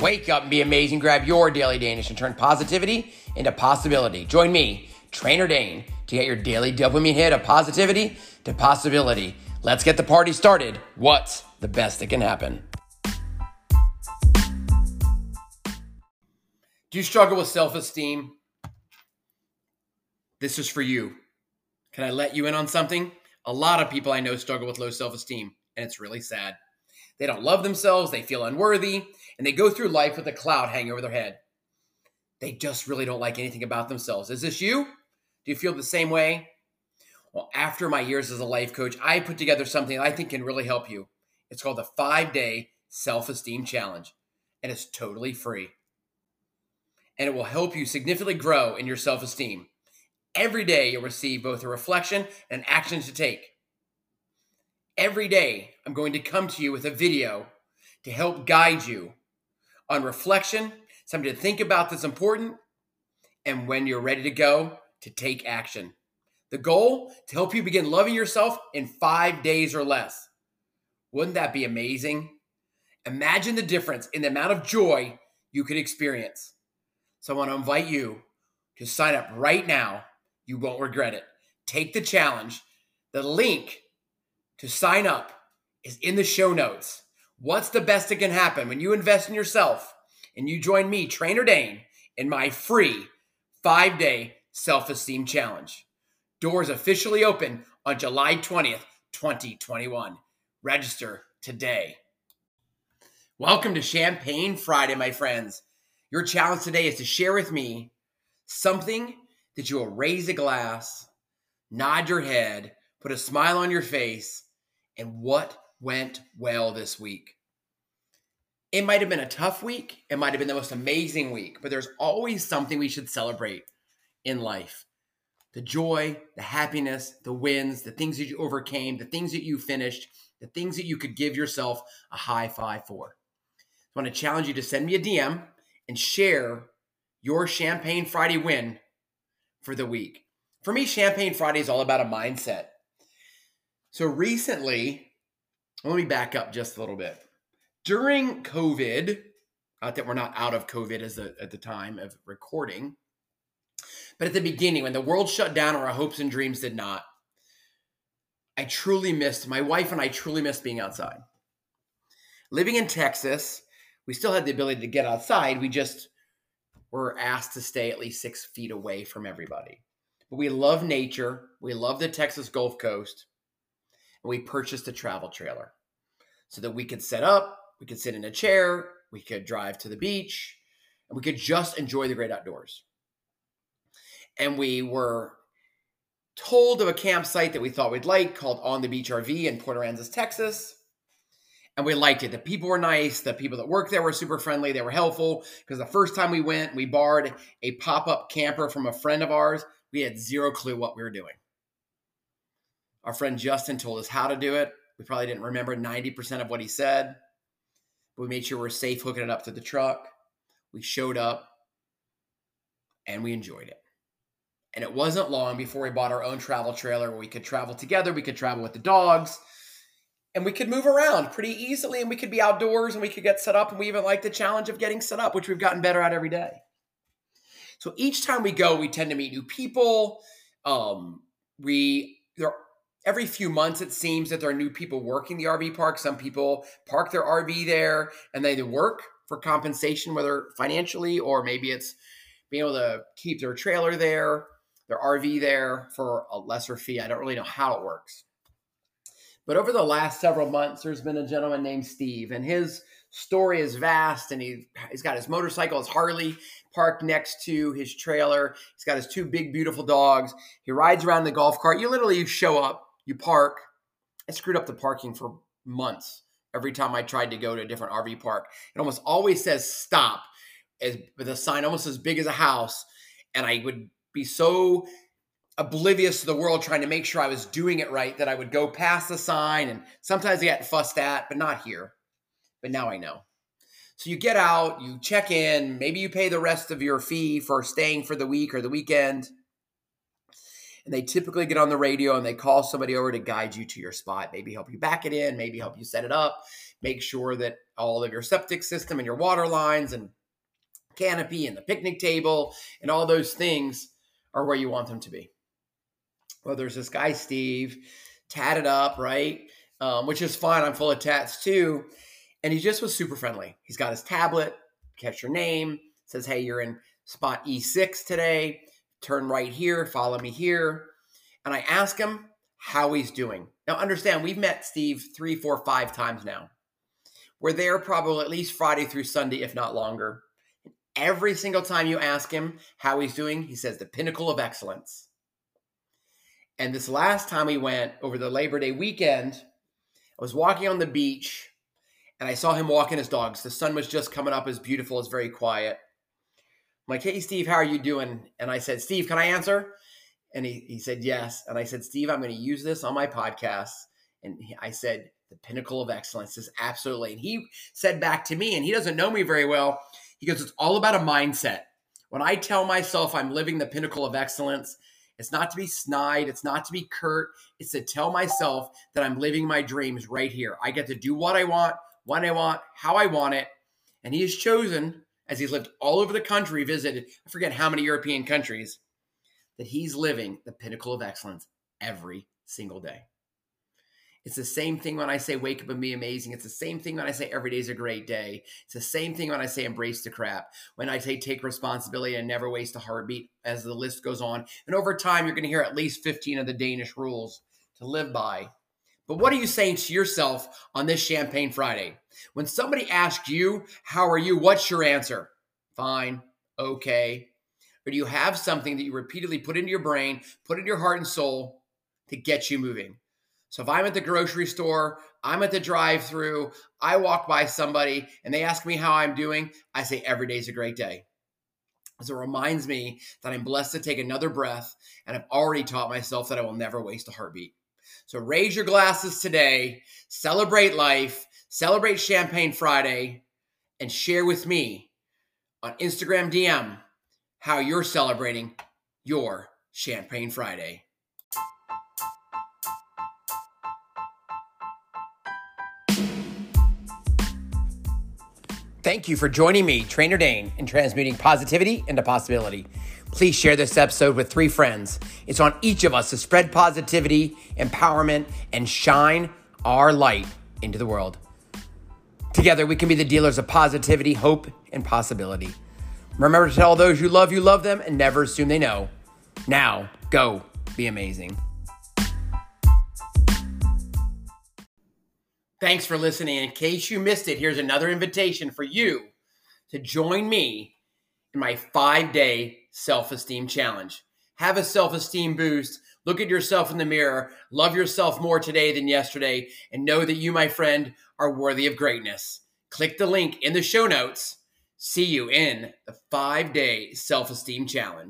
Wake up and be amazing. Grab your daily Danish and turn positivity into possibility. Join me, Trainer Dane, to get your daily dopamine hit of positivity to possibility. Let's get the party started. What's the best that can happen? Do you struggle with self esteem? This is for you. Can I let you in on something? A lot of people I know struggle with low self esteem, and it's really sad. They don't love themselves, they feel unworthy, and they go through life with a cloud hanging over their head. They just really don't like anything about themselves. Is this you? Do you feel the same way? Well, after my years as a life coach, I put together something I think can really help you. It's called the five day self esteem challenge, and it's totally free. And it will help you significantly grow in your self esteem. Every day, you'll receive both a reflection and an action to take. Every day, I'm going to come to you with a video to help guide you on reflection, something to think about that's important, and when you're ready to go, to take action. The goal to help you begin loving yourself in five days or less. Wouldn't that be amazing? Imagine the difference in the amount of joy you could experience. So I want to invite you to sign up right now. You won't regret it. Take the challenge. The link to sign up is in the show notes. What's the best that can happen when you invest in yourself and you join me, Trainer Dane, in my free five day self esteem challenge? Doors officially open on July 20th, 2021. Register today. Welcome to Champagne Friday, my friends. Your challenge today is to share with me something that you will raise a glass, nod your head, put a smile on your face, and what went well this week. It might have been a tough week. It might have been the most amazing week, but there's always something we should celebrate in life the joy, the happiness, the wins, the things that you overcame, the things that you finished, the things that you could give yourself a high five for. I want to challenge you to send me a DM and share your Champagne Friday win for the week. For me, Champagne Friday is all about a mindset. So recently, let me back up just a little bit. During COVID, not that we're not out of COVID as a, at the time of recording, but at the beginning, when the world shut down or our hopes and dreams did not, I truly missed, my wife and I truly missed being outside. Living in Texas, we still had the ability to get outside. We just were asked to stay at least six feet away from everybody. But we love nature. We love the Texas Gulf Coast and we purchased a travel trailer so that we could set up, we could sit in a chair, we could drive to the beach, and we could just enjoy the great outdoors. And we were told of a campsite that we thought we'd like called On the Beach RV in Port Aransas, Texas. And we liked it. The people were nice. The people that worked there were super friendly. They were helpful because the first time we went, we borrowed a pop up camper from a friend of ours. We had zero clue what we were doing. Our friend Justin told us how to do it. We probably didn't remember 90% of what he said, but we made sure we are safe hooking it up to the truck. We showed up and we enjoyed it. And it wasn't long before we bought our own travel trailer where we could travel together, we could travel with the dogs, and we could move around pretty easily and we could be outdoors and we could get set up. And we even like the challenge of getting set up, which we've gotten better at every day. So each time we go, we tend to meet new people. Um, we there every few months it seems that there are new people working the RV park. Some people park their RV there and they work for compensation, whether financially or maybe it's being able to keep their trailer there, their RV there for a lesser fee. I don't really know how it works. But over the last several months, there's been a gentleman named Steve, and his story is vast. And he, he's got his motorcycle, his Harley, parked next to his trailer. He's got his two big, beautiful dogs. He rides around the golf cart. You literally show up, you park. I screwed up the parking for months. Every time I tried to go to a different RV park, it almost always says stop, as with a sign almost as big as a house. And I would be so oblivious to the world, trying to make sure I was doing it right that I would go past the sign. And sometimes I get fussed at, but not here. But now I know. So you get out, you check in, maybe you pay the rest of your fee for staying for the week or the weekend. And they typically get on the radio and they call somebody over to guide you to your spot, maybe help you back it in, maybe help you set it up, make sure that all of your septic system and your water lines and canopy and the picnic table and all those things are where you want them to be. Well, there's this guy, Steve, tatted up, right? Um, which is fine. I'm full of tats too. And he just was super friendly. He's got his tablet, catch your name, says, hey, you're in spot E6 today. Turn right here, follow me here. And I ask him how he's doing. Now, understand, we've met Steve three, four, five times now. We're there probably at least Friday through Sunday, if not longer. every single time you ask him how he's doing, he says the pinnacle of excellence. And this last time we went over the Labor Day weekend, I was walking on the beach and I saw him walking his dogs. The sun was just coming up, as beautiful, it's very quiet. I'm like, hey, Steve, how are you doing? And I said, Steve, can I answer? And he, he said, yes. And I said, Steve, I'm going to use this on my podcast. And he, I said, the pinnacle of excellence is absolutely. And he said back to me, and he doesn't know me very well. He goes, it's all about a mindset. When I tell myself I'm living the pinnacle of excellence, it's not to be snide. It's not to be curt. It's to tell myself that I'm living my dreams right here. I get to do what I want, when I want, how I want it. And he has chosen, as he's lived all over the country, visited, I forget how many European countries, that he's living the pinnacle of excellence every single day. It's the same thing when I say wake up and be amazing. It's the same thing when I say every day is a great day. It's the same thing when I say embrace the crap. When I say take responsibility and never waste a heartbeat, as the list goes on. And over time, you're going to hear at least 15 of the Danish rules to live by. But what are you saying to yourself on this Champagne Friday? When somebody asks you, How are you? What's your answer? Fine, okay. Or do you have something that you repeatedly put into your brain, put into your heart and soul to get you moving? So if I'm at the grocery store, I'm at the drive through, I walk by somebody and they ask me how I'm doing, I say every day is a great day. So it reminds me that I'm blessed to take another breath and I've already taught myself that I will never waste a heartbeat. So raise your glasses today, celebrate life, celebrate Champagne Friday, and share with me on Instagram DM how you're celebrating your Champagne Friday. Thank you for joining me, Trainer Dane, in transmuting positivity into possibility. Please share this episode with three friends. It's on each of us to spread positivity, empowerment, and shine our light into the world. Together, we can be the dealers of positivity, hope, and possibility. Remember to tell those you love you love them and never assume they know. Now, go be amazing. Thanks for listening. In case you missed it, here's another invitation for you to join me in my five day self esteem challenge. Have a self esteem boost. Look at yourself in the mirror. Love yourself more today than yesterday. And know that you, my friend, are worthy of greatness. Click the link in the show notes. See you in the five day self esteem challenge.